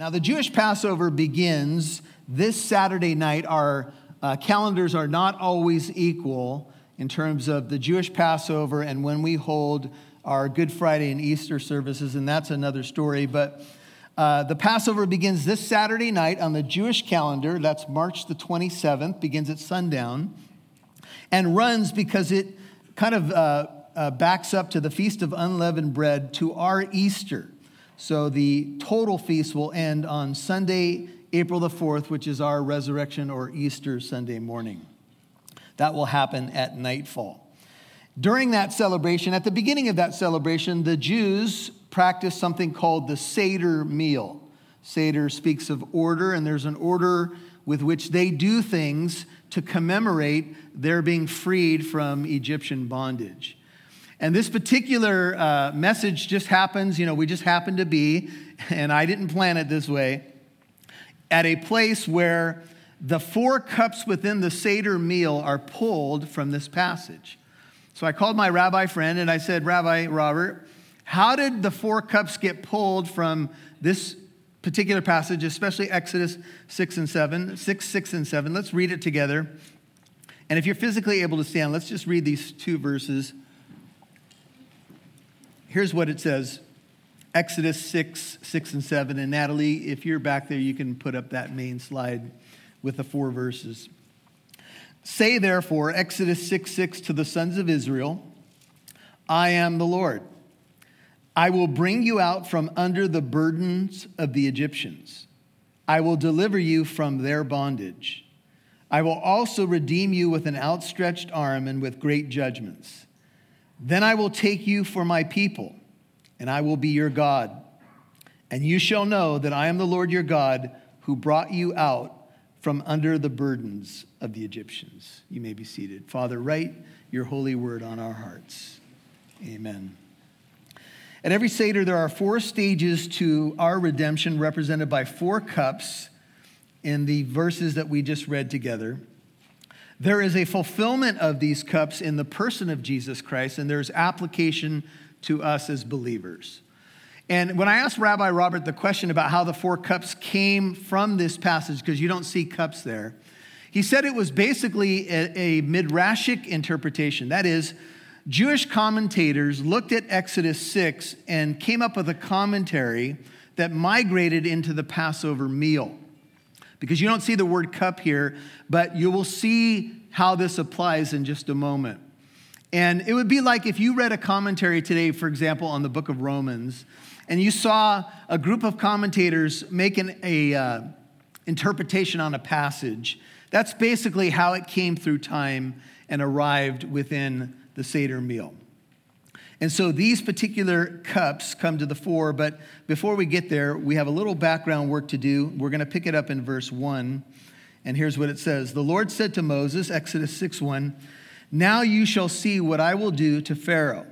Now, the Jewish Passover begins this Saturday night. Our uh, calendars are not always equal in terms of the Jewish Passover and when we hold our Good Friday and Easter services, and that's another story. But uh, the Passover begins this Saturday night on the Jewish calendar. That's March the 27th, begins at sundown, and runs because it kind of uh, uh backs up to the Feast of Unleavened Bread to our Easter. So the total feast will end on Sunday, April the 4th, which is our resurrection or Easter Sunday morning. That will happen at nightfall. During that celebration, at the beginning of that celebration, the Jews practice something called the Seder meal. Seder speaks of order, and there's an order with which they do things to commemorate their being freed from Egyptian bondage. And this particular uh, message just happens, you know, we just happen to be, and I didn't plan it this way, at a place where the four cups within the Seder meal are pulled from this passage. So I called my rabbi friend and I said, Rabbi Robert, how did the four cups get pulled from this particular passage, especially Exodus 6 and 7, 6, 6 and 7? Let's read it together. And if you're physically able to stand, let's just read these two verses here's what it says Exodus 6, 6 and 7. And Natalie, if you're back there, you can put up that main slide with the four verses. Say therefore, Exodus 6, 6 to the sons of Israel, I am the Lord. I will bring you out from under the burdens of the Egyptians. I will deliver you from their bondage. I will also redeem you with an outstretched arm and with great judgments. Then I will take you for my people, and I will be your God. And you shall know that I am the Lord your God who brought you out from under the burdens of the Egyptians. You may be seated. Father, write your holy word on our hearts. Amen. At every Seder, there are four stages to our redemption, represented by four cups in the verses that we just read together. There is a fulfillment of these cups in the person of Jesus Christ, and there's application to us as believers. And when I asked Rabbi Robert the question about how the four cups came from this passage, because you don't see cups there, he said it was basically a, a midrashic interpretation. That is, Jewish commentators looked at Exodus 6 and came up with a commentary that migrated into the Passover meal because you don't see the word cup here, but you will see how this applies in just a moment. And it would be like if you read a commentary today, for example, on the book of Romans, and you saw a group of commentators making a uh, interpretation on a passage. That's basically how it came through time and arrived within the Seder meal. And so these particular cups come to the fore, but before we get there, we have a little background work to do. We're going to pick it up in verse 1. And here's what it says The Lord said to Moses, Exodus 6 1, Now you shall see what I will do to Pharaoh.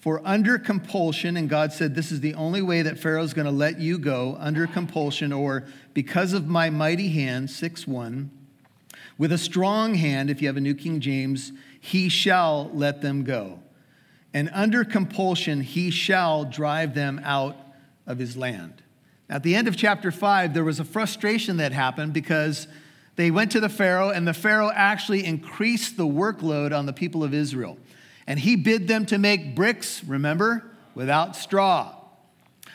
For under compulsion, and God said, This is the only way that Pharaoh's going to let you go, under compulsion, or because of my mighty hand, 6 1, with a strong hand, if you have a New King James, he shall let them go and under compulsion he shall drive them out of his land. At the end of chapter 5, there was a frustration that happened because they went to the Pharaoh, and the Pharaoh actually increased the workload on the people of Israel. And he bid them to make bricks, remember, without straw.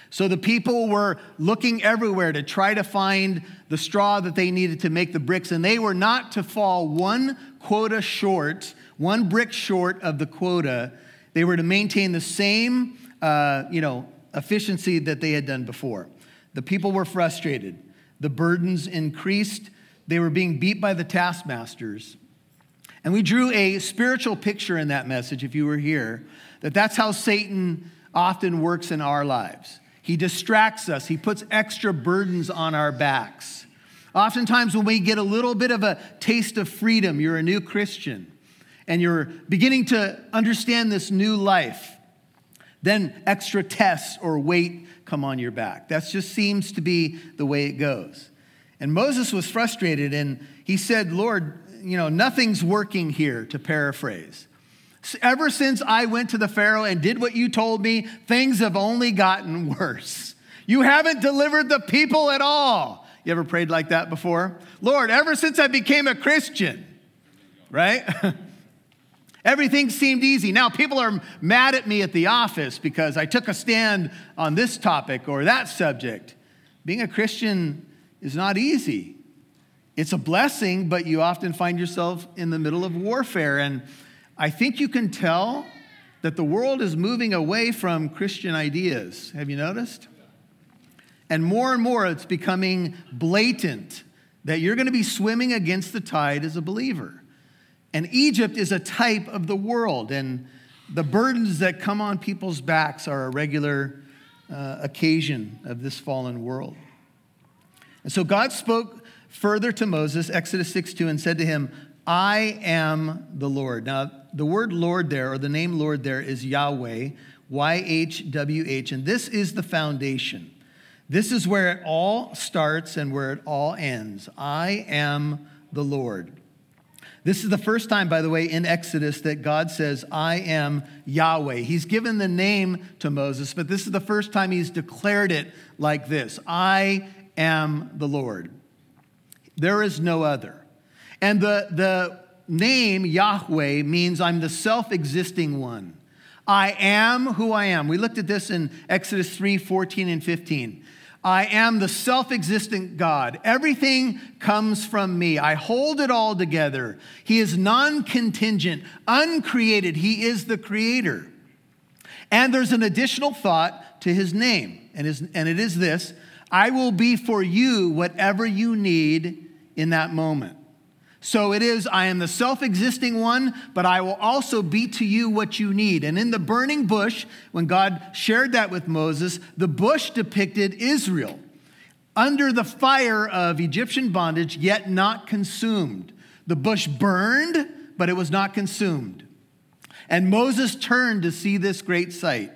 So the people were looking everywhere to try to find the straw that they needed to make the bricks, and they were not to fall one quota short, one brick short of the quota they were to maintain the same, uh, you know, efficiency that they had done before. The people were frustrated. The burdens increased. They were being beat by the taskmasters. And we drew a spiritual picture in that message, if you were here, that that's how Satan often works in our lives. He distracts us, he puts extra burdens on our backs. Oftentimes, when we get a little bit of a taste of freedom, you're a new Christian and you're beginning to understand this new life, then extra tests or weight come on your back. That just seems to be the way it goes. And Moses was frustrated and he said, Lord, you know, nothing's working here, to paraphrase. Ever since I went to the Pharaoh and did what you told me, things have only gotten worse. You haven't delivered the people at all. You ever prayed like that before? Lord, ever since I became a Christian, right? Everything seemed easy. Now, people are mad at me at the office because I took a stand on this topic or that subject. Being a Christian is not easy. It's a blessing, but you often find yourself in the middle of warfare. And I think you can tell that the world is moving away from Christian ideas. Have you noticed? And more and more, it's becoming blatant that you're going to be swimming against the tide as a believer. And Egypt is a type of the world, and the burdens that come on people's backs are a regular uh, occasion of this fallen world. And so God spoke further to Moses, Exodus 6 2, and said to him, I am the Lord. Now, the word Lord there, or the name Lord there, is Yahweh, Y H W H, and this is the foundation. This is where it all starts and where it all ends. I am the Lord. This is the first time, by the way, in Exodus that God says, I am Yahweh. He's given the name to Moses, but this is the first time he's declared it like this I am the Lord. There is no other. And the, the name Yahweh means I'm the self existing one. I am who I am. We looked at this in Exodus 3 14 and 15. I am the self existent God. Everything comes from me. I hold it all together. He is non contingent, uncreated. He is the creator. And there's an additional thought to his name, and, his, and it is this I will be for you whatever you need in that moment. So it is, I am the self existing one, but I will also be to you what you need. And in the burning bush, when God shared that with Moses, the bush depicted Israel under the fire of Egyptian bondage, yet not consumed. The bush burned, but it was not consumed. And Moses turned to see this great sight.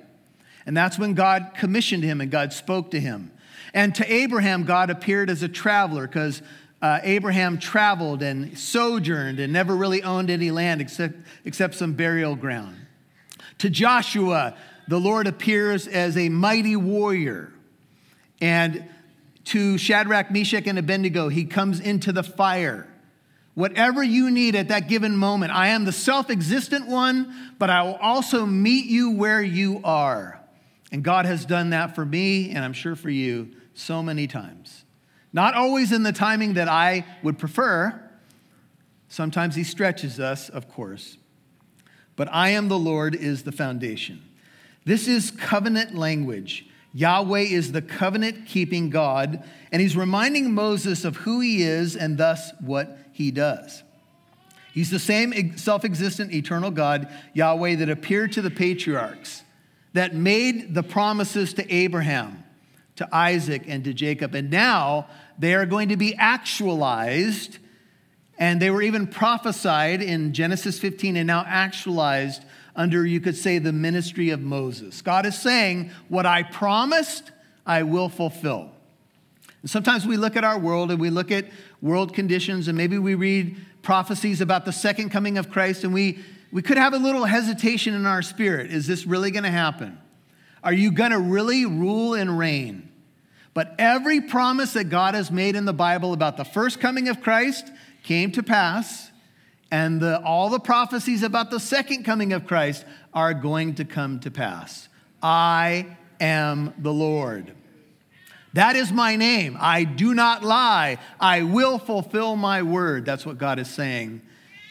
And that's when God commissioned him and God spoke to him. And to Abraham, God appeared as a traveler because uh, Abraham traveled and sojourned and never really owned any land except, except some burial ground. To Joshua, the Lord appears as a mighty warrior. And to Shadrach, Meshach, and Abednego, he comes into the fire. Whatever you need at that given moment, I am the self existent one, but I will also meet you where you are. And God has done that for me, and I'm sure for you, so many times. Not always in the timing that I would prefer. Sometimes He stretches us, of course. But I am the Lord is the foundation. This is covenant language. Yahweh is the covenant keeping God, and He's reminding Moses of who He is and thus what He does. He's the same self existent eternal God, Yahweh, that appeared to the patriarchs, that made the promises to Abraham to Isaac and to Jacob. And now they are going to be actualized, and they were even prophesied in Genesis 15 and now actualized under, you could say, the ministry of Moses. God is saying, What I promised, I will fulfill. And sometimes we look at our world and we look at world conditions, and maybe we read prophecies about the second coming of Christ, and we, we could have a little hesitation in our spirit. Is this really going to happen? Are you going to really rule and reign? But every promise that God has made in the Bible about the first coming of Christ came to pass, and the, all the prophecies about the second coming of Christ are going to come to pass. I am the Lord. That is my name. I do not lie. I will fulfill my word. That's what God is saying.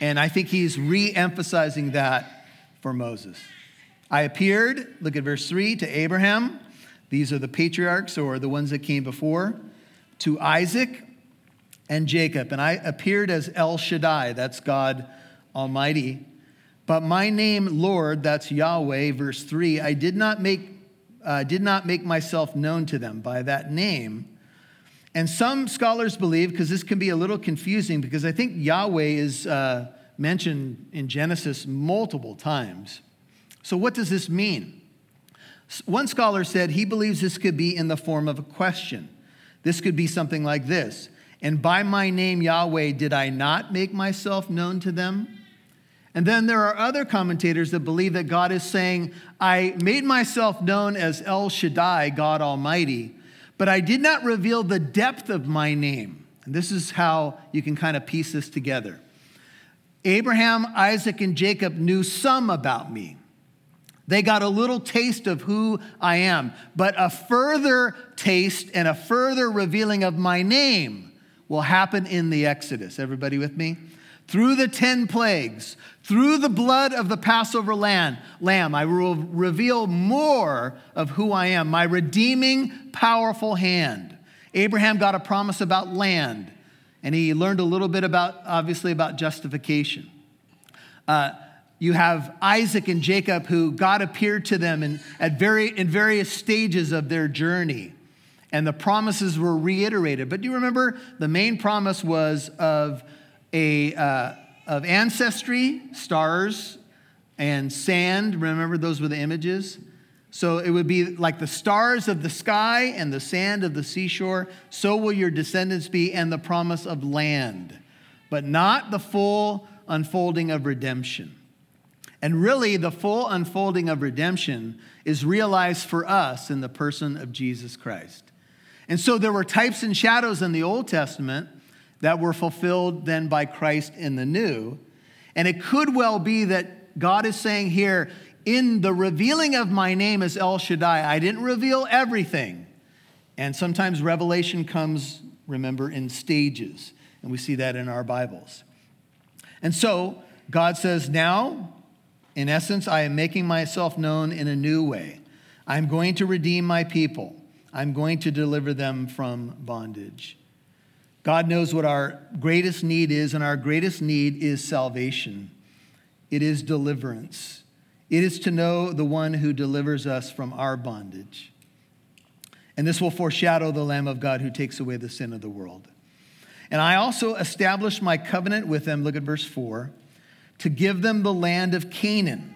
And I think he's re emphasizing that for Moses. I appeared, look at verse 3, to Abraham these are the patriarchs or the ones that came before, to Isaac and Jacob. And I appeared as El Shaddai, that's God Almighty. But my name, Lord, that's Yahweh, verse 3, I did not make, uh, did not make myself known to them by that name. And some scholars believe, because this can be a little confusing, because I think Yahweh is uh, mentioned in Genesis multiple times. So, what does this mean? One scholar said he believes this could be in the form of a question. This could be something like this And by my name, Yahweh, did I not make myself known to them? And then there are other commentators that believe that God is saying, I made myself known as El Shaddai, God Almighty, but I did not reveal the depth of my name. And this is how you can kind of piece this together. Abraham, Isaac, and Jacob knew some about me. They got a little taste of who I am, but a further taste and a further revealing of my name will happen in the Exodus. Everybody with me? Through the 10 plagues, through the blood of the Passover lamb, lamb, I will reveal more of who I am, my redeeming, powerful hand. Abraham got a promise about land, and he learned a little bit about, obviously, about justification. Uh, you have Isaac and Jacob, who God appeared to them in, at very, in various stages of their journey. And the promises were reiterated. But do you remember the main promise was of, a, uh, of ancestry, stars, and sand? Remember, those were the images? So it would be like the stars of the sky and the sand of the seashore, so will your descendants be, and the promise of land, but not the full unfolding of redemption. And really, the full unfolding of redemption is realized for us in the person of Jesus Christ. And so there were types and shadows in the Old Testament that were fulfilled then by Christ in the New. And it could well be that God is saying here, in the revealing of my name as El Shaddai, I didn't reveal everything. And sometimes revelation comes, remember, in stages. And we see that in our Bibles. And so God says, Now in essence, I am making myself known in a new way. I'm going to redeem my people. I'm going to deliver them from bondage. God knows what our greatest need is, and our greatest need is salvation. It is deliverance. It is to know the one who delivers us from our bondage. And this will foreshadow the Lamb of God who takes away the sin of the world. And I also established my covenant with them. Look at verse 4 to give them the land of Canaan,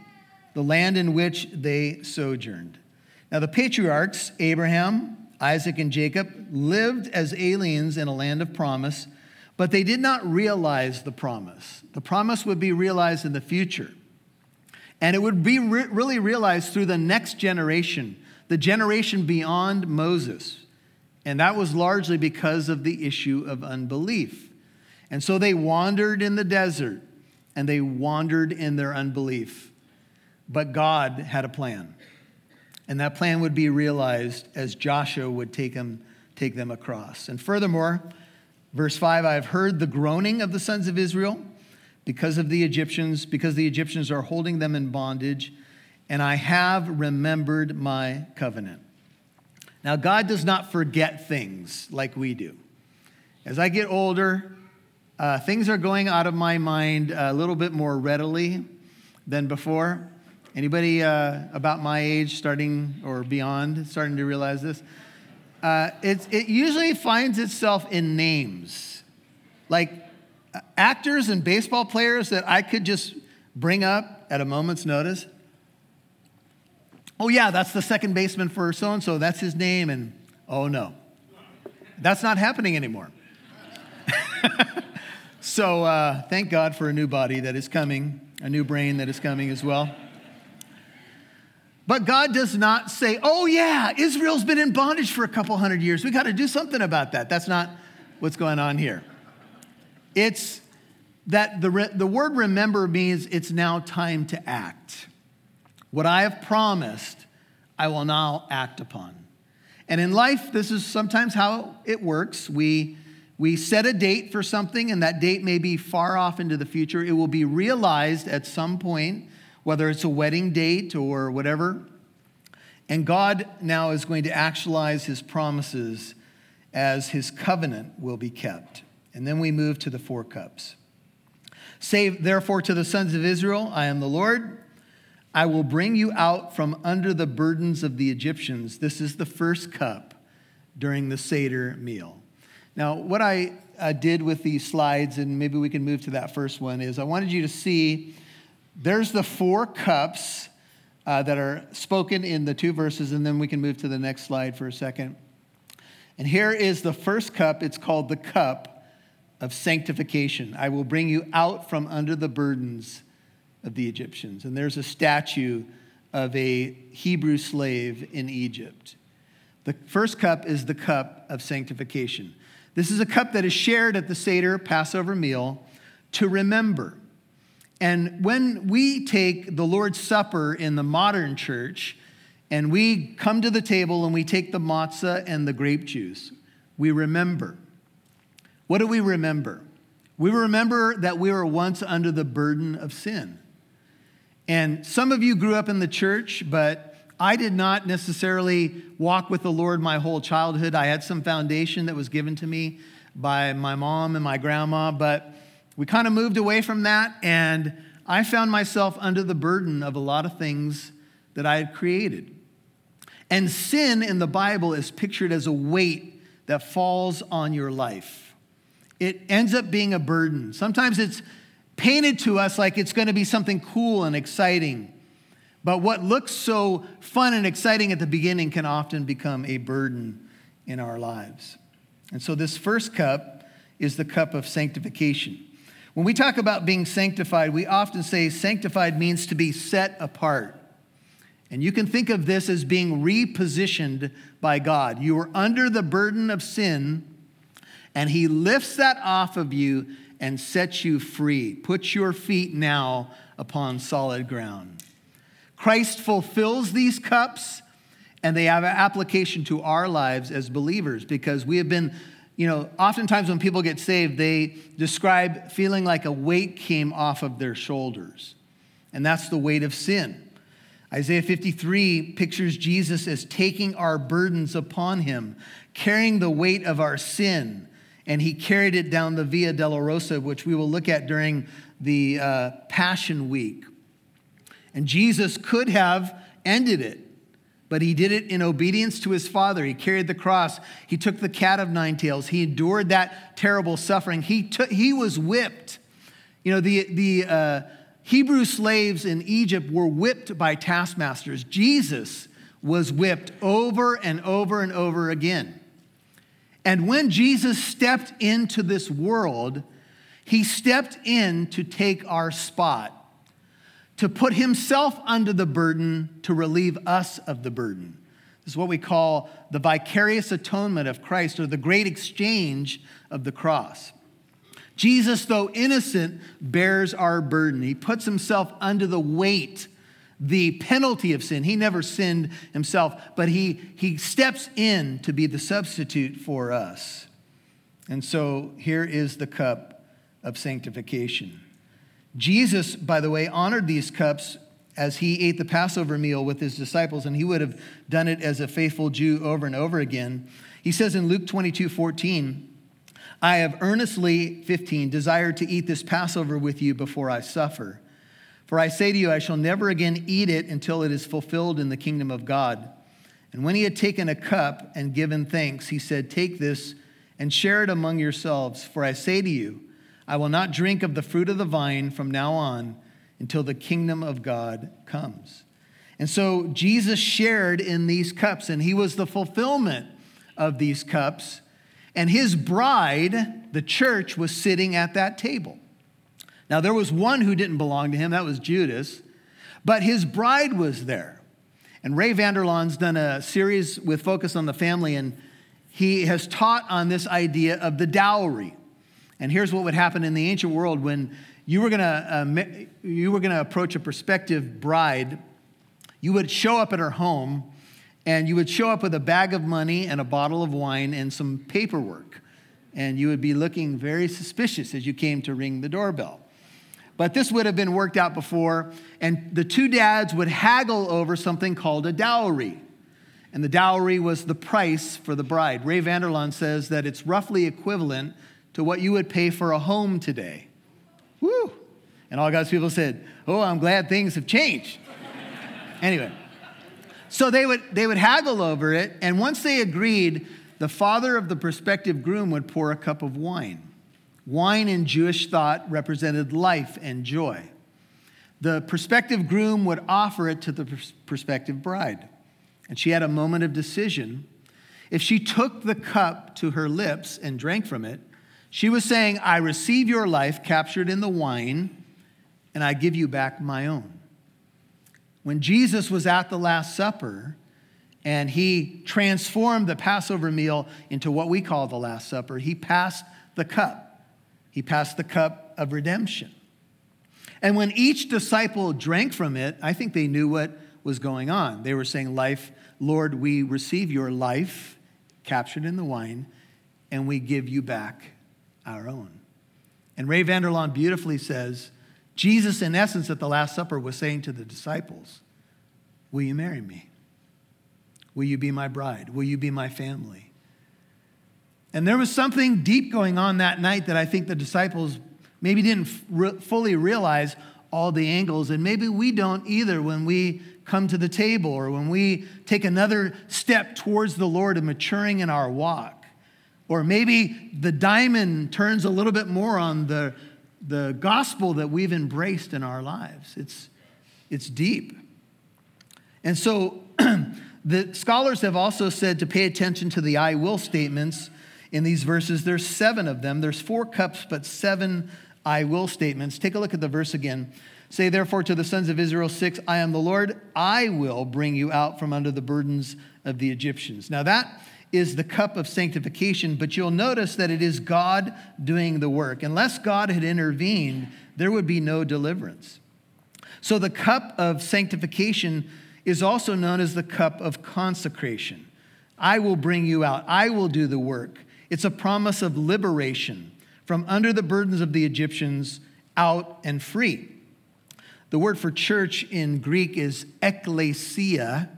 the land in which they sojourned. Now, the patriarchs, Abraham, Isaac, and Jacob, lived as aliens in a land of promise, but they did not realize the promise. The promise would be realized in the future. And it would be re- really realized through the next generation, the generation beyond Moses. And that was largely because of the issue of unbelief. And so they wandered in the desert and they wandered in their unbelief. But God had a plan. And that plan would be realized as Joshua would take them, take them across. And furthermore, verse 5 I have heard the groaning of the sons of Israel because of the Egyptians, because the Egyptians are holding them in bondage, and I have remembered my covenant. Now, God does not forget things like we do. As I get older, uh, things are going out of my mind a little bit more readily than before. Anybody uh, about my age, starting or beyond, starting to realize this? Uh, it, usually finds itself in names, like uh, actors and baseball players that I could just bring up at a moment's notice. Oh, yeah, that's the second baseman for so and so. That's his name. And oh, no, that's not happening anymore. So uh, thank God for a new body that is coming, a new brain that is coming as well. But God does not say, oh, yeah, Israel's been in bondage for a couple hundred years. We got to do something about that. That's not what's going on here. It's that the, re- the word remember means it's now time to act. What I have promised, I will now act upon. And in life, this is sometimes how it works. We we set a date for something, and that date may be far off into the future. It will be realized at some point, whether it's a wedding date or whatever. And God now is going to actualize his promises as his covenant will be kept. And then we move to the four cups. Say, therefore, to the sons of Israel, I am the Lord. I will bring you out from under the burdens of the Egyptians. This is the first cup during the Seder meal. Now, what I uh, did with these slides, and maybe we can move to that first one, is I wanted you to see there's the four cups uh, that are spoken in the two verses, and then we can move to the next slide for a second. And here is the first cup. It's called the cup of sanctification. I will bring you out from under the burdens of the Egyptians. And there's a statue of a Hebrew slave in Egypt. The first cup is the cup of sanctification. This is a cup that is shared at the Seder Passover meal to remember. And when we take the Lord's Supper in the modern church and we come to the table and we take the matzah and the grape juice, we remember. What do we remember? We remember that we were once under the burden of sin. And some of you grew up in the church, but I did not necessarily walk with the Lord my whole childhood. I had some foundation that was given to me by my mom and my grandma, but we kind of moved away from that, and I found myself under the burden of a lot of things that I had created. And sin in the Bible is pictured as a weight that falls on your life. It ends up being a burden. Sometimes it's painted to us like it's going to be something cool and exciting. But what looks so fun and exciting at the beginning can often become a burden in our lives. And so, this first cup is the cup of sanctification. When we talk about being sanctified, we often say sanctified means to be set apart. And you can think of this as being repositioned by God. You are under the burden of sin, and He lifts that off of you and sets you free. Put your feet now upon solid ground. Christ fulfills these cups, and they have an application to our lives as believers because we have been you know, oftentimes when people get saved, they describe feeling like a weight came off of their shoulders. And that's the weight of sin. Isaiah 53 pictures Jesus as taking our burdens upon him, carrying the weight of our sin. And he carried it down the Via Dolorosa, which we will look at during the uh, Passion Week. And Jesus could have ended it but he did it in obedience to his father. He carried the cross. He took the cat of nine tails. He endured that terrible suffering. He, took, he was whipped. You know, the, the uh, Hebrew slaves in Egypt were whipped by taskmasters. Jesus was whipped over and over and over again. And when Jesus stepped into this world, he stepped in to take our spot to put himself under the burden to relieve us of the burden. This is what we call the vicarious atonement of Christ or the great exchange of the cross. Jesus, though innocent, bears our burden. He puts himself under the weight, the penalty of sin. He never sinned himself, but he, he steps in to be the substitute for us. And so here is the cup of sanctification. Jesus, by the way, honored these cups as he ate the Passover meal with his disciples, and he would have done it as a faithful Jew over and over again. He says in Luke 22 14, I have earnestly, 15, desired to eat this Passover with you before I suffer. For I say to you, I shall never again eat it until it is fulfilled in the kingdom of God. And when he had taken a cup and given thanks, he said, Take this and share it among yourselves. For I say to you, I will not drink of the fruit of the vine from now on until the kingdom of God comes. And so Jesus shared in these cups, and he was the fulfillment of these cups. And his bride, the church, was sitting at that table. Now, there was one who didn't belong to him, that was Judas, but his bride was there. And Ray Vander Laan's done a series with Focus on the Family, and he has taught on this idea of the dowry. And here's what would happen in the ancient world when you were to uh, you were to approach a prospective bride. You would show up at her home, and you would show up with a bag of money and a bottle of wine and some paperwork, and you would be looking very suspicious as you came to ring the doorbell. But this would have been worked out before, and the two dads would haggle over something called a dowry. And the dowry was the price for the bride. Ray Vander Laan says that it's roughly equivalent to what you would pay for a home today. Woo! And all God's people said, Oh, I'm glad things have changed. anyway, so they would, they would haggle over it, and once they agreed, the father of the prospective groom would pour a cup of wine. Wine in Jewish thought represented life and joy. The prospective groom would offer it to the prospective bride, and she had a moment of decision. If she took the cup to her lips and drank from it, she was saying, I receive your life captured in the wine, and I give you back my own. When Jesus was at the Last Supper and he transformed the Passover meal into what we call the Last Supper. He passed the cup, he passed the cup of redemption. And when each disciple drank from it, I think they knew what was going on. They were saying, Life, Lord, we receive your life captured in the wine, and we give you back our own. And Ray Vander Laan beautifully says, Jesus, in essence, at the Last Supper, was saying to the disciples, Will you marry me? Will you be my bride? Will you be my family? And there was something deep going on that night that I think the disciples maybe didn't fully realize all the angles, and maybe we don't either when we come to the table or when we take another step towards the Lord and maturing in our walk. Or maybe the diamond turns a little bit more on the, the gospel that we've embraced in our lives. It's, it's deep. And so the scholars have also said to pay attention to the I will statements in these verses. There's seven of them. There's four cups, but seven I will statements. Take a look at the verse again. Say, therefore, to the sons of Israel, six, I am the Lord, I will bring you out from under the burdens of the Egyptians. Now, that is the cup of sanctification, but you'll notice that it is God doing the work. Unless God had intervened, there would be no deliverance. So, the cup of sanctification is also known as the cup of consecration. I will bring you out, I will do the work. It's a promise of liberation from under the burdens of the Egyptians out and free. The word for church in Greek is ekklesia,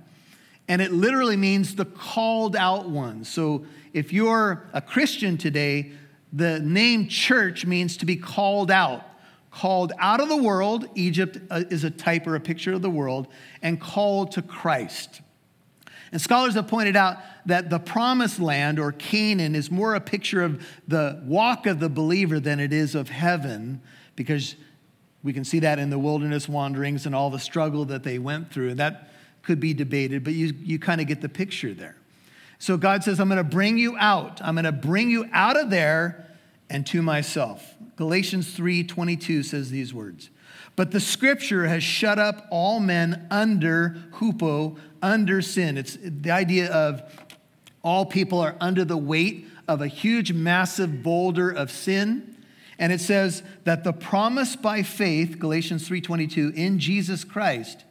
and it literally means the called out ones. So if you're a Christian today, the name church means to be called out. Called out of the world, Egypt uh, is a type or a picture of the world, and called to Christ. And scholars have pointed out that the promised land or Canaan is more a picture of the walk of the believer than it is of heaven because we can see that in the wilderness wanderings and all the struggle that they went through. And that could be debated, but you, you kind of get the picture there. So God says, I'm going to bring you out. I'm going to bring you out of there and to myself. Galatians 3:22 says these words. But the scripture has shut up all men under hupo, under sin. It's the idea of all people are under the weight of a huge, massive boulder of sin. And it says that the promise by faith, Galatians 3:22, in Jesus Christ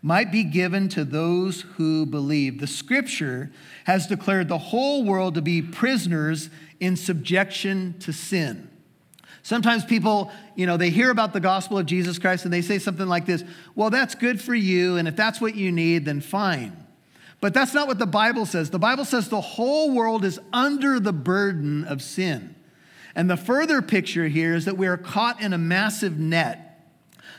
might be given to those who believe. The scripture has declared the whole world to be prisoners in subjection to sin. Sometimes people, you know, they hear about the gospel of Jesus Christ and they say something like this, "Well, that's good for you, and if that's what you need, then fine." But that's not what the Bible says. The Bible says the whole world is under the burden of sin. And the further picture here is that we are caught in a massive net.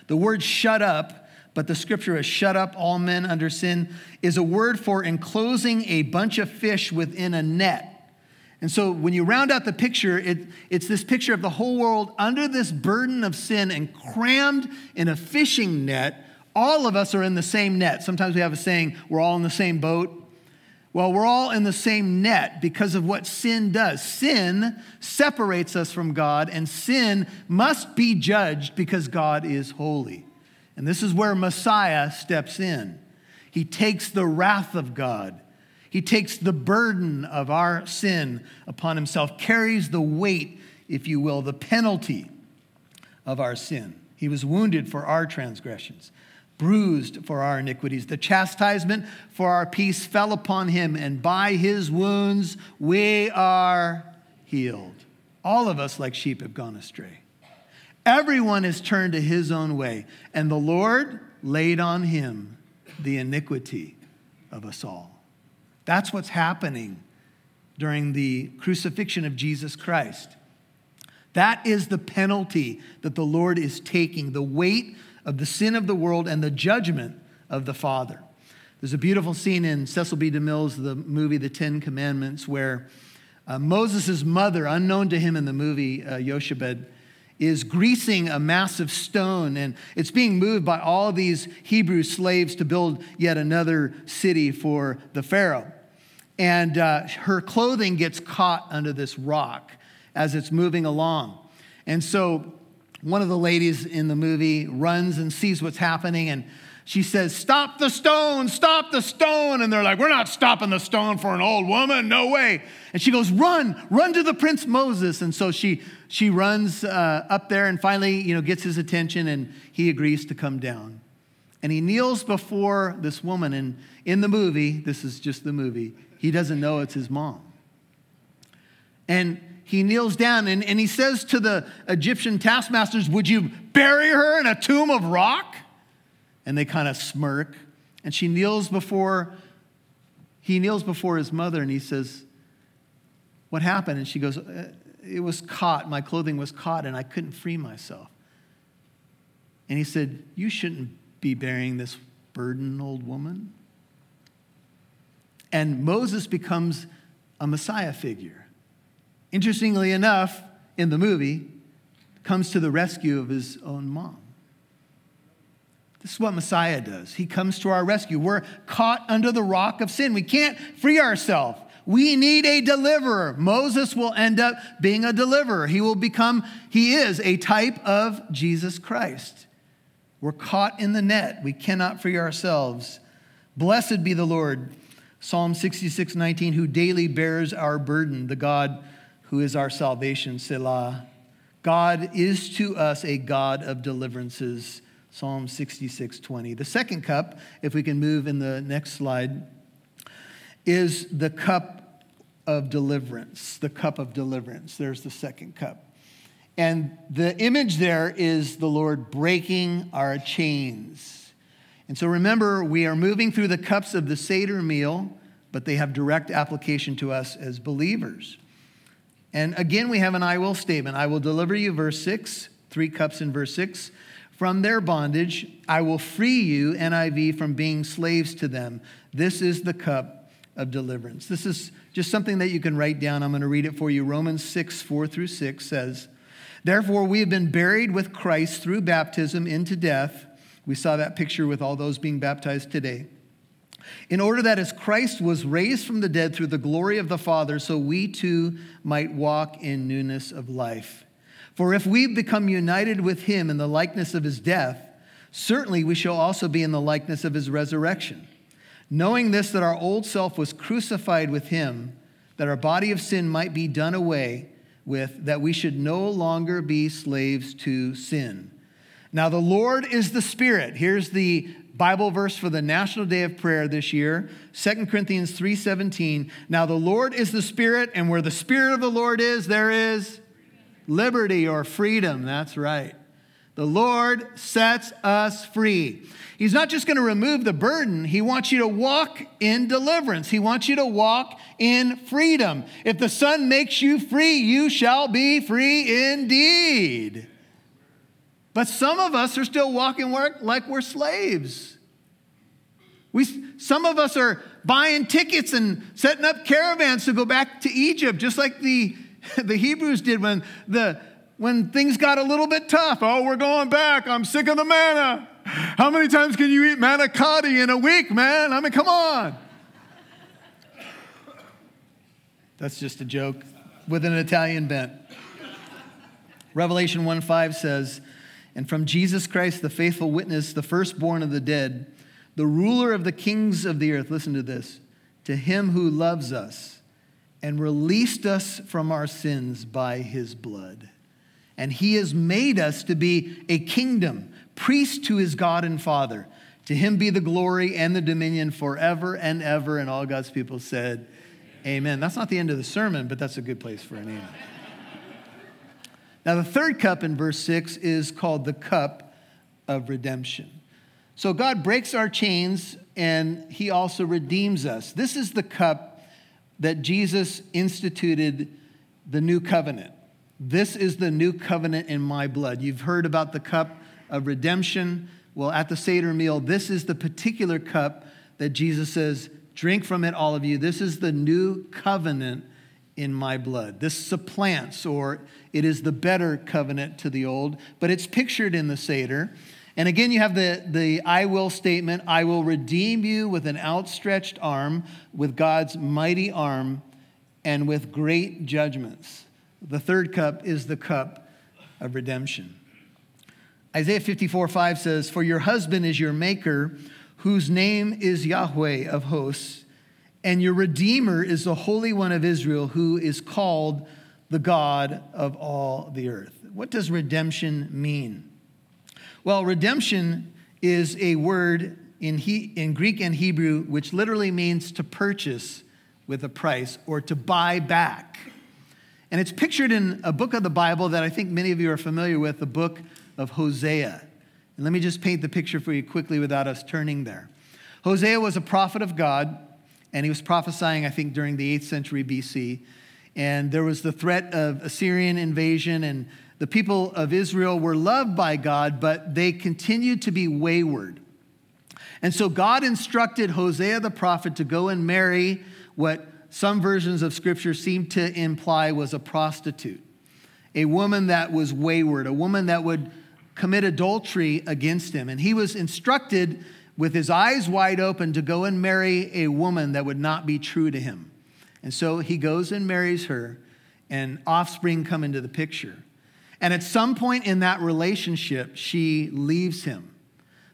The word shut up, but the scripture is shut up all men under sin, is a word for enclosing a bunch of fish within a net. And so when you round out the picture, it, it's this picture of the whole world under this burden of sin and crammed in a fishing net. All of us are in the same net. Sometimes we have a saying, we're all in the same boat. Well, we're all in the same net because of what sin does. Sin separates us from God, and sin must be judged because God is holy. And this is where Messiah steps in. He takes the wrath of God, he takes the burden of our sin upon himself, carries the weight, if you will, the penalty of our sin. He was wounded for our transgressions bruised for our iniquities. The chastisement for our peace fell upon him, and by his wounds we are healed. All of us, like sheep, have gone astray. Everyone has turned to his own way, and the Lord laid on him the iniquity of us all. That's what's happening during the crucifixion of Jesus Christ. That is the penalty that the Lord is taking, the weight of the sin of the world and the judgment of the Father. There's a beautiful scene in Cecil B. DeMille's the movie The Ten Commandments where uh, Moses' mother, unknown to him in the movie uh, Yoshebed, is greasing a massive stone and it's being moved by all these Hebrew slaves to build yet another city for the Pharaoh. And uh, her clothing gets caught under this rock as it's moving along. And so one of the ladies in the movie runs and sees what's happening and she says, Stop the stone, stop the stone. And they're like, We're not stopping the stone for an old woman, no way. And she goes, Run, run to the Prince Moses. And so she, she runs uh, up there and finally, you know, gets his attention and he agrees to come down. And he kneels before this woman. And in the movie, this is just the movie, he doesn't know it's his mom. And he kneels down and, and he says to the Egyptian taskmasters, Would you bury her in a tomb of rock? And they kind of smirk. And she kneels before, he kneels before his mother and he says, What happened? And she goes, uh, It was caught. My clothing was caught and I couldn't free myself. And he said, You shouldn't be bearing this burden, old woman. And Moses becomes a Messiah figure. Interestingly enough, in the movie, comes to the rescue of his own mom. This is what Messiah does. He comes to our rescue. We're caught under the rock of sin. We can't free ourselves. We need a deliverer. Moses will end up being a deliverer. He will become, he is a type of Jesus Christ. We're caught in the net. We cannot free ourselves. Blessed be the Lord, Psalm 66 19, who daily bears our burden, the God who is our salvation, Selah. God is to us a God of deliverances Psalm 66 20. The second cup, if we can move in the next slide, is the cup of deliverance. The cup of deliverance. There's the second cup. And the image there is the Lord breaking our chains. And so remember, we are moving through the cups of the Seder meal, but they have direct application to us as believers. And again, we have an I will statement. I will deliver you, verse 6, three cups in verse 6 from their bondage. I will free you, NIV, from being slaves to them. This is the cup of deliverance. This is just something that you can write down. I'm going to read it for you. Romans 6, 4 through 6 says, Therefore, we have been buried with Christ through baptism into death. We saw that picture with all those being baptized today. In order that as Christ was raised from the dead through the glory of the Father, so we too might walk in newness of life. For if we become united with him in the likeness of his death, certainly we shall also be in the likeness of his resurrection. Knowing this, that our old self was crucified with him, that our body of sin might be done away with, that we should no longer be slaves to sin. Now, the Lord is the Spirit. Here's the Bible verse for the National Day of Prayer this year, 2 Corinthians 3:17. Now the Lord is the Spirit, and where the Spirit of the Lord is, there is liberty or freedom. That's right. The Lord sets us free. He's not just going to remove the burden, He wants you to walk in deliverance. He wants you to walk in freedom. If the Son makes you free, you shall be free indeed. But some of us are still walking like we're slaves. We, some of us are buying tickets and setting up caravans to go back to Egypt, just like the the Hebrews did when, the, when things got a little bit tough. Oh, we're going back. I'm sick of the manna. How many times can you eat manna manicotti in a week, man? I mean, come on. That's just a joke with an Italian bent. Revelation 1 5 says, And from Jesus Christ, the faithful witness, the firstborn of the dead, the ruler of the kings of the earth, listen to this, to him who loves us and released us from our sins by his blood. And he has made us to be a kingdom, priest to his God and Father. To him be the glory and the dominion forever and ever. And all God's people said, Amen. That's not the end of the sermon, but that's a good place for an amen. now, the third cup in verse 6 is called the cup of redemption. So, God breaks our chains and he also redeems us. This is the cup that Jesus instituted the new covenant. This is the new covenant in my blood. You've heard about the cup of redemption. Well, at the Seder meal, this is the particular cup that Jesus says, Drink from it, all of you. This is the new covenant in my blood. This supplants, or it is the better covenant to the old, but it's pictured in the Seder. And again, you have the, the I will statement I will redeem you with an outstretched arm, with God's mighty arm, and with great judgments. The third cup is the cup of redemption. Isaiah 54 5 says, For your husband is your maker, whose name is Yahweh of hosts, and your redeemer is the Holy One of Israel, who is called the God of all the earth. What does redemption mean? Well, redemption is a word in, he, in Greek and Hebrew which literally means to purchase with a price or to buy back. And it's pictured in a book of the Bible that I think many of you are familiar with, the book of Hosea. And let me just paint the picture for you quickly without us turning there. Hosea was a prophet of God, and he was prophesying, I think, during the 8th century BC. And there was the threat of Assyrian invasion, and the people of Israel were loved by God, but they continued to be wayward. And so God instructed Hosea the prophet to go and marry what some versions of scripture seem to imply was a prostitute, a woman that was wayward, a woman that would commit adultery against him. And he was instructed with his eyes wide open to go and marry a woman that would not be true to him. And so he goes and marries her, and offspring come into the picture. And at some point in that relationship, she leaves him.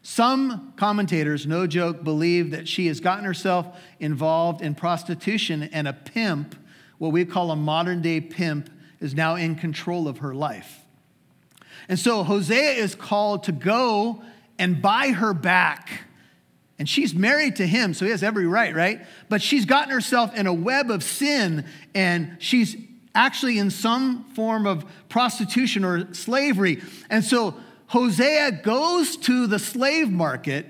Some commentators, no joke, believe that she has gotten herself involved in prostitution and a pimp, what we call a modern day pimp, is now in control of her life. And so Hosea is called to go and buy her back. And she's married to him, so he has every right, right? But she's gotten herself in a web of sin and she's actually in some form of prostitution or slavery. And so Hosea goes to the slave market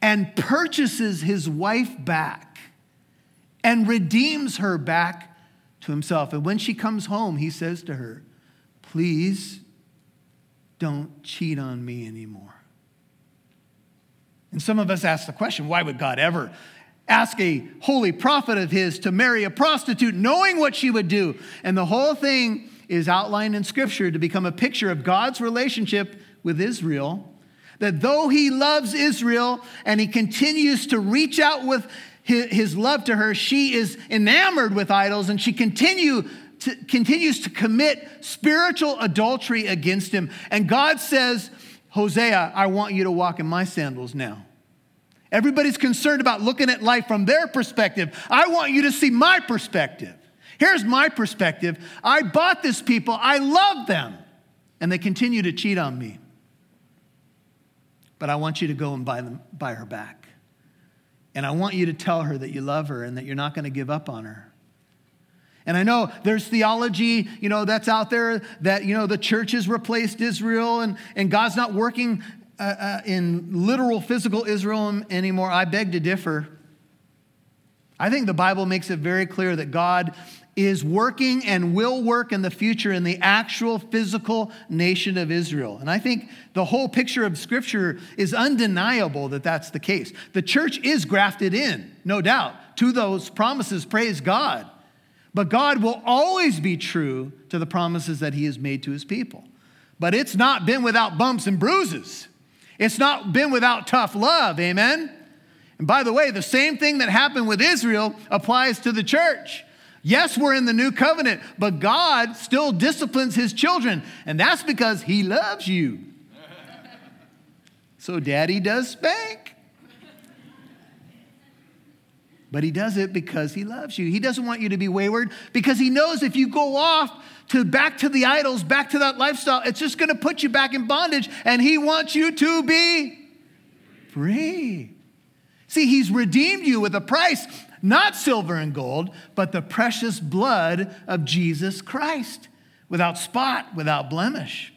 and purchases his wife back and redeems her back to himself. And when she comes home, he says to her, Please don't cheat on me anymore. And some of us ask the question why would God ever ask a holy prophet of his to marry a prostitute, knowing what she would do. And the whole thing is outlined in Scripture to become a picture of God's relationship with Israel. That though he loves Israel and he continues to reach out with his love to her, she is enamored with idols and she continue to, continues to commit spiritual adultery against him. And God says, Hosea, I want you to walk in my sandals now. Everybody's concerned about looking at life from their perspective. I want you to see my perspective. Here's my perspective I bought this people, I love them, and they continue to cheat on me. But I want you to go and buy, them, buy her back. And I want you to tell her that you love her and that you're not going to give up on her. And I know there's theology, you know, that's out there that, you know, the church has replaced Israel and, and God's not working uh, uh, in literal physical Israel anymore, I beg to differ. I think the Bible makes it very clear that God is working and will work in the future in the actual physical nation of Israel. And I think the whole picture of Scripture is undeniable that that's the case. The church is grafted in, no doubt, to those promises, praise God. But God will always be true to the promises that He has made to His people. But it's not been without bumps and bruises. It's not been without tough love, amen? And by the way, the same thing that happened with Israel applies to the church. Yes, we're in the new covenant, but God still disciplines his children, and that's because he loves you. So, daddy does spank. But he does it because he loves you. He doesn't want you to be wayward because he knows if you go off to back to the idols, back to that lifestyle, it's just going to put you back in bondage and he wants you to be free. See, he's redeemed you with a price, not silver and gold, but the precious blood of Jesus Christ, without spot, without blemish.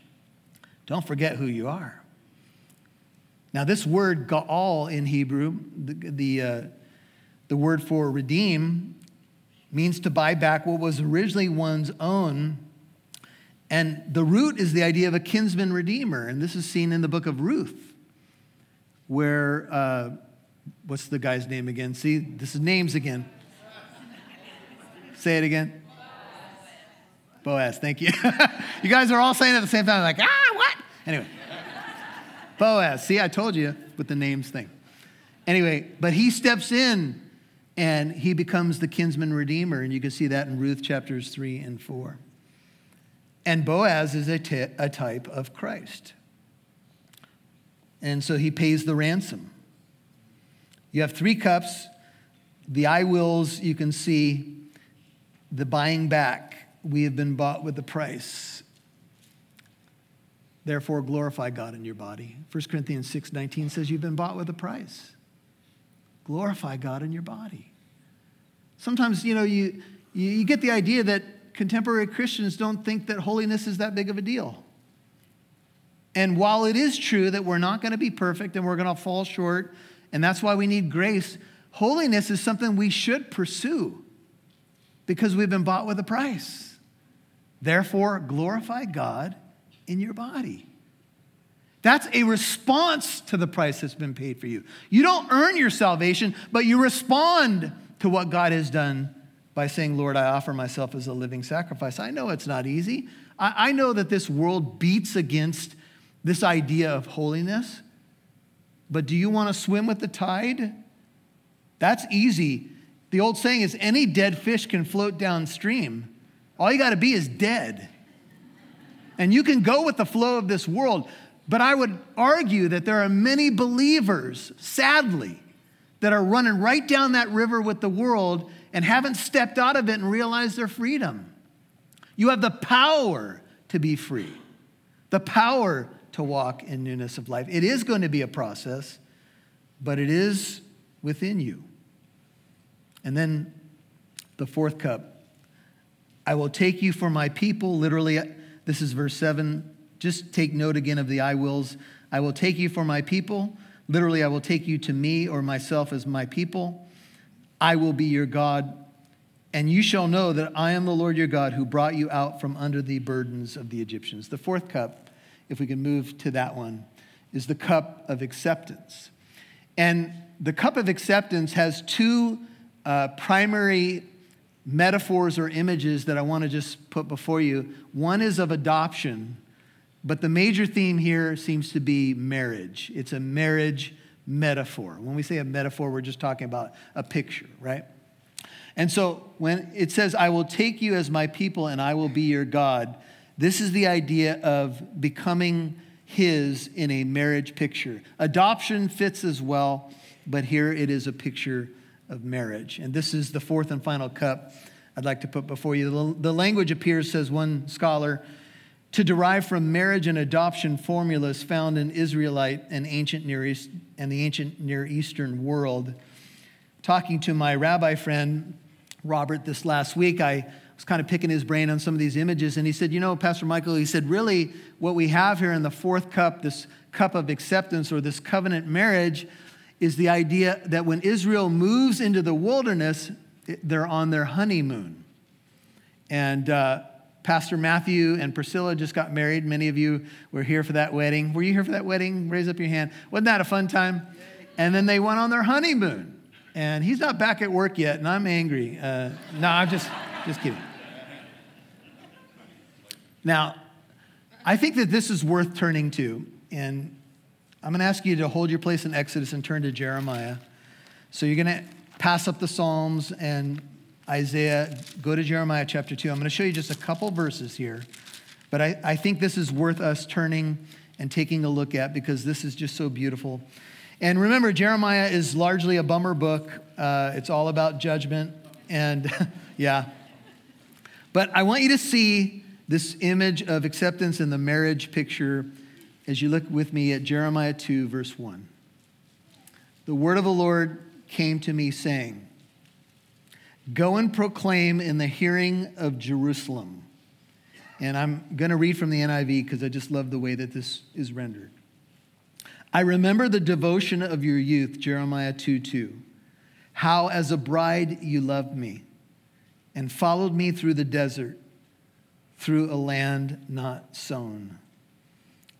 Don't forget who you are. Now, this word ga'al in Hebrew, the, the, uh, the word for redeem, means to buy back what was originally one's own. And the root is the idea of a kinsman redeemer. And this is seen in the book of Ruth, where, uh, what's the guy's name again? See, this is names again. Say it again. Boaz, thank you. you guys are all saying it at the same time, like, ah, what? Anyway, Boaz. See, I told you with the names thing. Anyway, but he steps in and he becomes the kinsman redeemer. And you can see that in Ruth chapters 3 and 4. And Boaz is a, t- a type of Christ. And so he pays the ransom. You have three cups. The I wills, you can see the buying back. We have been bought with a price. Therefore, glorify God in your body. 1 Corinthians 6 19 says, You've been bought with a price. Glorify God in your body. Sometimes, you know, you, you get the idea that contemporary Christians don't think that holiness is that big of a deal. And while it is true that we're not going to be perfect and we're going to fall short, and that's why we need grace, holiness is something we should pursue because we've been bought with a price. Therefore, glorify God in your body. That's a response to the price that's been paid for you. You don't earn your salvation, but you respond to what God has done by saying, Lord, I offer myself as a living sacrifice. I know it's not easy. I, I know that this world beats against this idea of holiness, but do you want to swim with the tide? That's easy. The old saying is any dead fish can float downstream. All you got to be is dead. And you can go with the flow of this world. But I would argue that there are many believers, sadly, that are running right down that river with the world and haven't stepped out of it and realized their freedom. You have the power to be free, the power to walk in newness of life. It is going to be a process, but it is within you. And then the fourth cup I will take you for my people. Literally, uh, this is verse 7 just take note again of the I wills. I will take you for my people. Literally, I will take you to me or myself as my people. I will be your God. And you shall know that I am the Lord your God who brought you out from under the burdens of the Egyptians. The fourth cup, if we can move to that one, is the cup of acceptance. And the cup of acceptance has two uh, primary metaphors or images that I want to just put before you. One is of adoption, but the major theme here seems to be marriage. It's a marriage metaphor. When we say a metaphor, we're just talking about a picture, right? And so when it says, I will take you as my people and I will be your God, this is the idea of becoming his in a marriage picture. Adoption fits as well, but here it is a picture of marriage. And this is the fourth and final cup I'd like to put before you. The language appears, says one scholar, to derive from marriage and adoption formulas found in Israelite and ancient Near East and the ancient Near Eastern world. Talking to my rabbi friend Robert this last week, I was kind of picking his brain on some of these images, and he said, "You know, Pastor Michael," he said, "really, what we have here in the fourth cup, this cup of acceptance or this covenant marriage, is the idea that when Israel moves into the wilderness, they're on their honeymoon." And uh, Pastor Matthew and Priscilla just got married. Many of you were here for that wedding. Were you here for that wedding? Raise up your hand. Wasn't that a fun time? And then they went on their honeymoon. And he's not back at work yet, and I'm angry. Uh, no, I'm just, just kidding. Now, I think that this is worth turning to. And I'm going to ask you to hold your place in Exodus and turn to Jeremiah. So you're going to pass up the Psalms and Isaiah, go to Jeremiah chapter 2. I'm going to show you just a couple verses here, but I, I think this is worth us turning and taking a look at because this is just so beautiful. And remember, Jeremiah is largely a bummer book, uh, it's all about judgment. And yeah. But I want you to see this image of acceptance in the marriage picture as you look with me at Jeremiah 2, verse 1. The word of the Lord came to me saying, Go and proclaim in the hearing of Jerusalem. And I'm going to read from the NIV because I just love the way that this is rendered. I remember the devotion of your youth, Jeremiah 2 2. How as a bride you loved me and followed me through the desert, through a land not sown.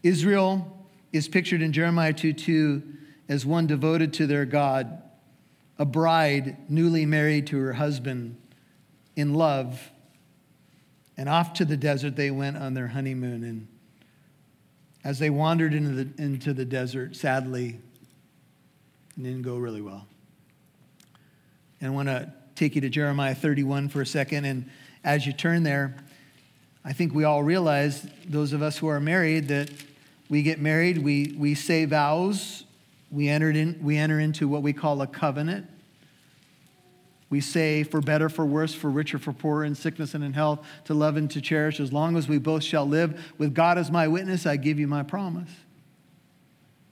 Israel is pictured in Jeremiah 2 2 as one devoted to their God a bride newly married to her husband in love. And off to the desert they went on their honeymoon. And as they wandered into the, into the desert, sadly, it didn't go really well. And I want to take you to Jeremiah 31 for a second. And as you turn there, I think we all realize, those of us who are married, that we get married, we, we say vows, we, entered in, we enter into what we call a covenant. We say, for better, for worse, for richer, for poorer, in sickness and in health, to love and to cherish, as long as we both shall live. With God as my witness, I give you my promise.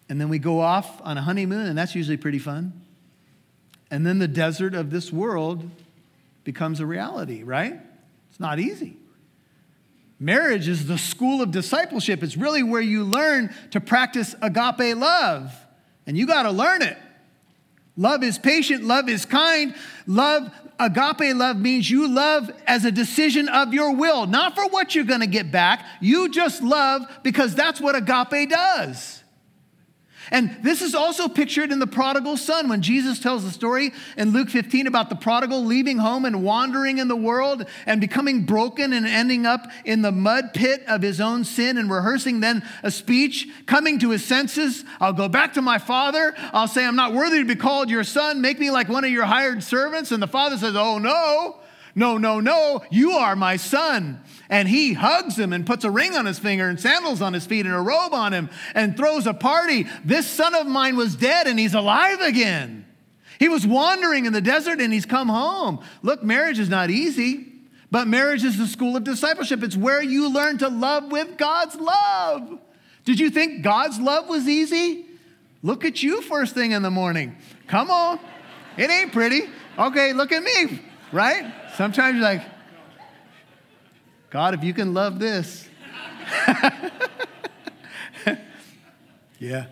And then we go off on a honeymoon, and that's usually pretty fun. And then the desert of this world becomes a reality, right? It's not easy. Marriage is the school of discipleship. It's really where you learn to practice agape love. And you got to learn it. Love is patient, love is kind. Love, agape love means you love as a decision of your will, not for what you're going to get back. You just love because that's what agape does. And this is also pictured in the prodigal son when Jesus tells the story in Luke 15 about the prodigal leaving home and wandering in the world and becoming broken and ending up in the mud pit of his own sin and rehearsing then a speech, coming to his senses. I'll go back to my father. I'll say, I'm not worthy to be called your son. Make me like one of your hired servants. And the father says, Oh, no. No, no, no, you are my son. And he hugs him and puts a ring on his finger and sandals on his feet and a robe on him and throws a party. This son of mine was dead and he's alive again. He was wandering in the desert and he's come home. Look, marriage is not easy, but marriage is the school of discipleship. It's where you learn to love with God's love. Did you think God's love was easy? Look at you first thing in the morning. Come on. It ain't pretty. Okay, look at me, right? Sometimes you're like, God, if you can love this. yeah.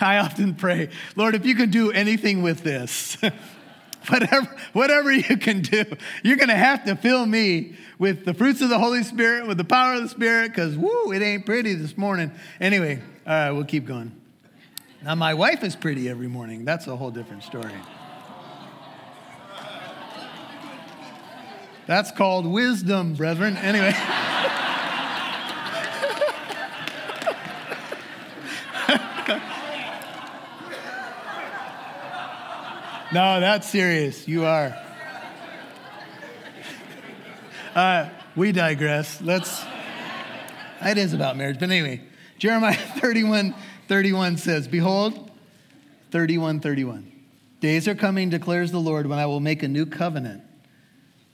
I often pray, Lord, if you can do anything with this, whatever, whatever you can do, you're going to have to fill me with the fruits of the Holy Spirit, with the power of the Spirit, because, woo, it ain't pretty this morning. Anyway, all right, we'll keep going. Now, my wife is pretty every morning. That's a whole different story. That's called wisdom, brethren. Anyway. no, that's serious. You are. Uh, we digress. Let's. It is about marriage. But anyway, Jeremiah 31 31 says, Behold, 31 31. Days are coming, declares the Lord, when I will make a new covenant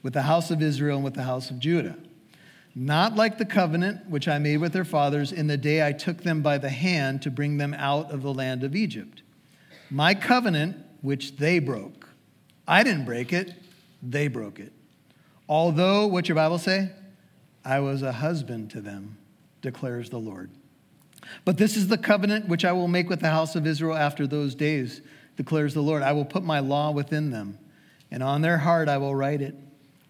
with the house of Israel and with the house of Judah. Not like the covenant which I made with their fathers in the day I took them by the hand to bring them out of the land of Egypt. My covenant, which they broke. I didn't break it, they broke it. Although, what's your Bible say? I was a husband to them, declares the Lord. But this is the covenant which I will make with the house of Israel after those days, declares the Lord. I will put my law within them, and on their heart I will write it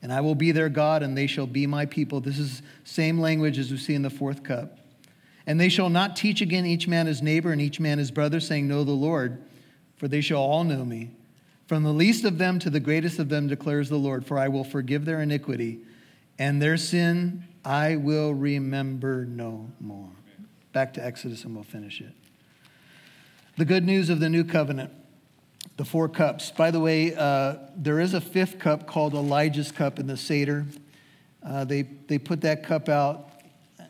and I will be their God, and they shall be my people. This is same language as we see in the fourth cup. And they shall not teach again each man his neighbor and each man his brother, saying, Know the Lord, for they shall all know me. From the least of them to the greatest of them declares the Lord, for I will forgive their iniquity, and their sin I will remember no more. Back to Exodus, and we'll finish it. The good news of the new covenant the four cups. By the way, uh, there is a fifth cup called Elijah's cup in the Seder. Uh, they, they put that cup out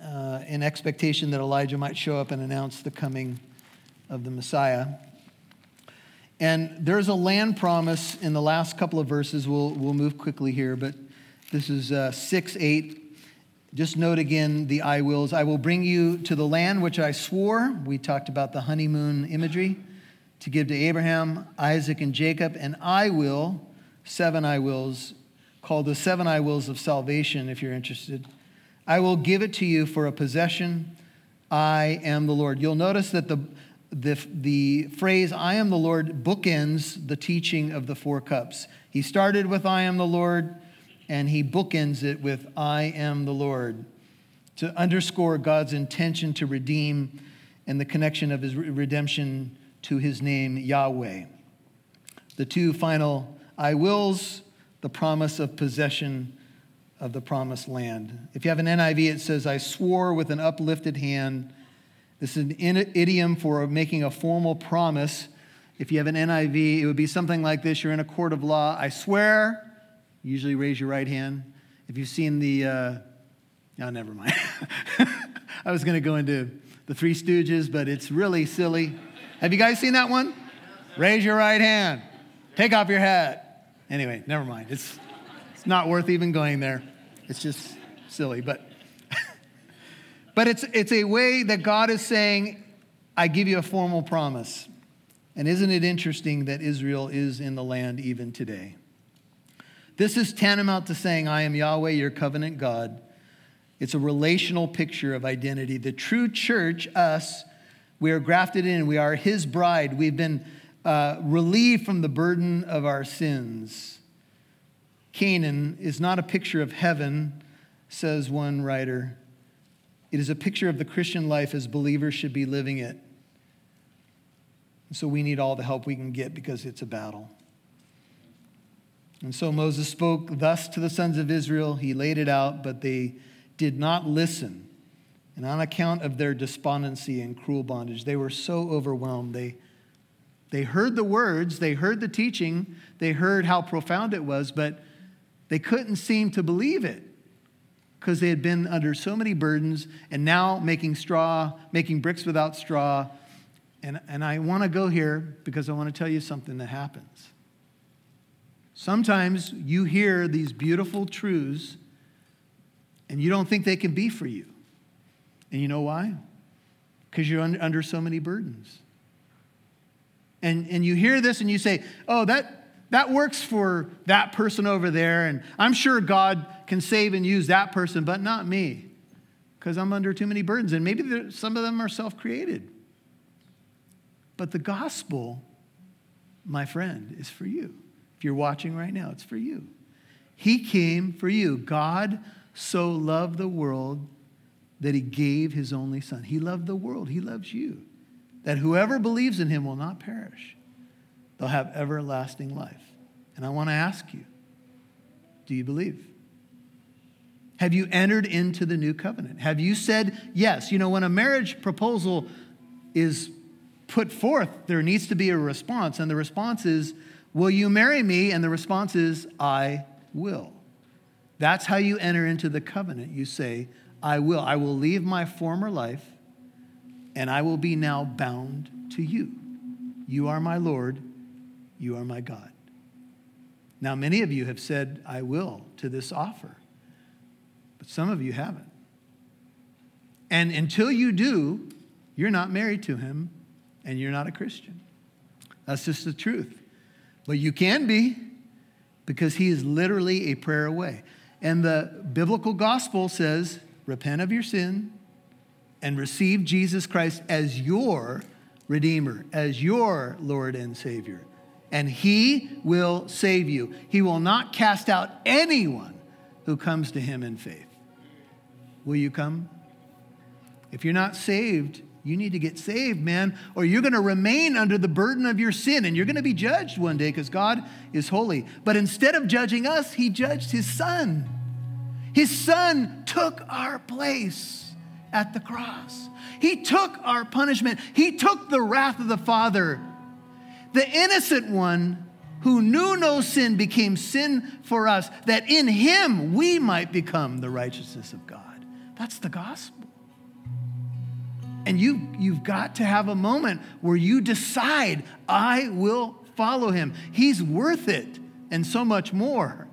uh, in expectation that Elijah might show up and announce the coming of the Messiah. And there's a land promise in the last couple of verses. We'll, we'll move quickly here, but this is uh, 6 8. Just note again the I wills. I will bring you to the land which I swore. We talked about the honeymoon imagery to give to Abraham, Isaac, and Jacob, and I will, seven I wills, called the seven I wills of salvation, if you're interested. I will give it to you for a possession. I am the Lord. You'll notice that the, the, the phrase, I am the Lord, bookends the teaching of the four cups. He started with, I am the Lord, and he bookends it with, I am the Lord, to underscore God's intention to redeem and the connection of his redemption to his name, Yahweh. The two final I wills, the promise of possession of the promised land. If you have an NIV, it says, I swore with an uplifted hand. This is an idiom for making a formal promise. If you have an NIV, it would be something like this You're in a court of law. I swear, usually raise your right hand. If you've seen the, uh, No, never mind. I was going to go into the Three Stooges, but it's really silly. Have you guys seen that one? Raise your right hand. Take off your hat. Anyway, never mind. It's, it's not worth even going there. It's just silly. But, but it's, it's a way that God is saying, I give you a formal promise. And isn't it interesting that Israel is in the land even today? This is tantamount to saying, I am Yahweh, your covenant God. It's a relational picture of identity. The true church, us, we are grafted in. We are his bride. We've been uh, relieved from the burden of our sins. Canaan is not a picture of heaven, says one writer. It is a picture of the Christian life as believers should be living it. so we need all the help we can get because it's a battle. And so Moses spoke thus to the sons of Israel. He laid it out, but they did not listen. And on account of their despondency and cruel bondage, they were so overwhelmed. They, they heard the words, they heard the teaching, they heard how profound it was, but they couldn't seem to believe it because they had been under so many burdens and now making straw, making bricks without straw. And, and I want to go here because I want to tell you something that happens. Sometimes you hear these beautiful truths and you don't think they can be for you. And you know why? Because you're under so many burdens. And, and you hear this and you say, oh, that, that works for that person over there. And I'm sure God can save and use that person, but not me because I'm under too many burdens. And maybe some of them are self created. But the gospel, my friend, is for you. If you're watching right now, it's for you. He came for you. God so loved the world that he gave his only son. He loved the world. He loves you. That whoever believes in him will not perish, they'll have everlasting life. And I want to ask you do you believe? Have you entered into the new covenant? Have you said yes? You know, when a marriage proposal is put forth, there needs to be a response. And the response is, Will you marry me? And the response is, I will. That's how you enter into the covenant. You say, I will. I will leave my former life and I will be now bound to you. You are my Lord. You are my God. Now, many of you have said, I will to this offer, but some of you haven't. And until you do, you're not married to him and you're not a Christian. That's just the truth. But you can be because he is literally a prayer away. And the biblical gospel says, repent of your sin and receive Jesus Christ as your Redeemer, as your Lord and Savior. And He will save you. He will not cast out anyone who comes to Him in faith. Will you come? If you're not saved, you need to get saved, man, or you're going to remain under the burden of your sin and you're going to be judged one day because God is holy. But instead of judging us, He judged His Son. His Son took our place at the cross. He took our punishment, He took the wrath of the Father. The innocent one who knew no sin became sin for us, that in Him we might become the righteousness of God. That's the gospel. And you, you've got to have a moment where you decide, I will follow him. He's worth it and so much more.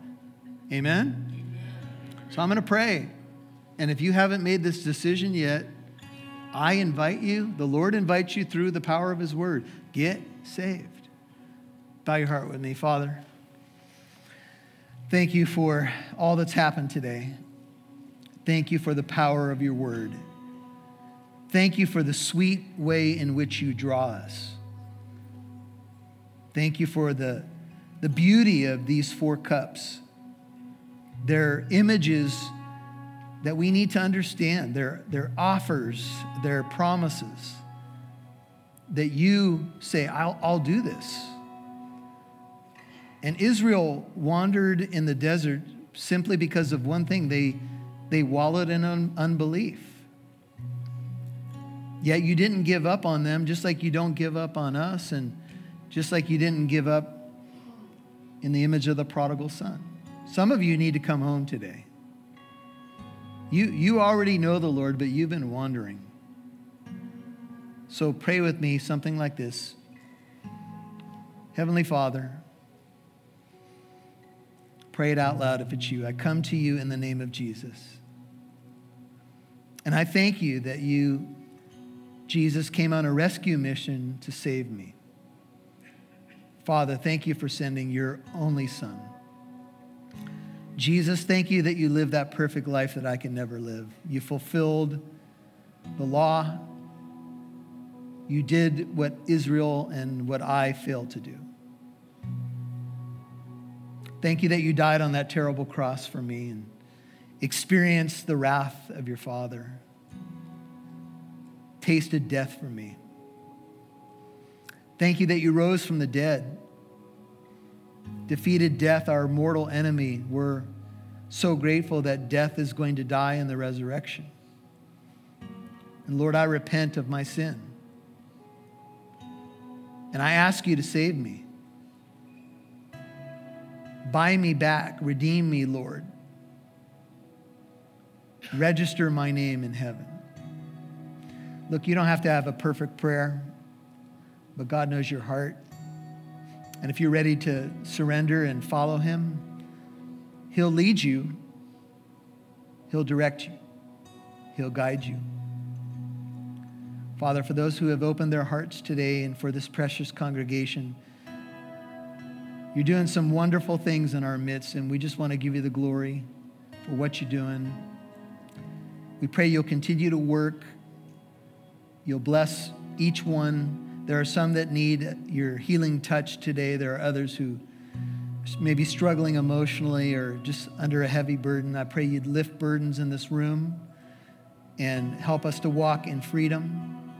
Amen? So I'm going to pray. And if you haven't made this decision yet, I invite you, the Lord invites you through the power of his word. Get saved. Bow your heart with me, Father. Thank you for all that's happened today. Thank you for the power of your word. Thank you for the sweet way in which you draw us. Thank you for the, the beauty of these four cups. They're images that we need to understand, they're, they're offers, they're promises that you say, I'll, I'll do this. And Israel wandered in the desert simply because of one thing they, they wallowed in un- unbelief. Yet you didn't give up on them, just like you don't give up on us, and just like you didn't give up in the image of the prodigal son. Some of you need to come home today. You, you already know the Lord, but you've been wandering. So pray with me something like this Heavenly Father, pray it out loud if it's you. I come to you in the name of Jesus. And I thank you that you, Jesus, came on a rescue mission to save me. Father, thank you for sending your only Son. Jesus, thank you that you lived that perfect life that I can never live. You fulfilled the law. You did what Israel and what I failed to do. Thank you that you died on that terrible cross for me and experienced the wrath of your Father, tasted death for me. Thank you that you rose from the dead defeated death, our mortal enemy. We're so grateful that death is going to die in the resurrection. And Lord, I repent of my sin. And I ask you to save me. Buy me back, redeem me, Lord. Register my name in heaven. Look, you don't have to have a perfect prayer, but God knows your heart. And if you're ready to surrender and follow Him, He'll lead you, He'll direct you, He'll guide you. Father, for those who have opened their hearts today and for this precious congregation, you're doing some wonderful things in our midst, and we just want to give you the glory for what you're doing. We pray you'll continue to work, you'll bless each one there are some that need your healing touch today. There are others who may be struggling emotionally or just under a heavy burden. I pray you'd lift burdens in this room and help us to walk in freedom,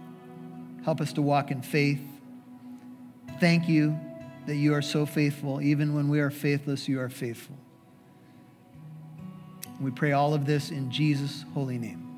help us to walk in faith. Thank you that you are so faithful. Even when we are faithless, you are faithful. We pray all of this in Jesus' holy name.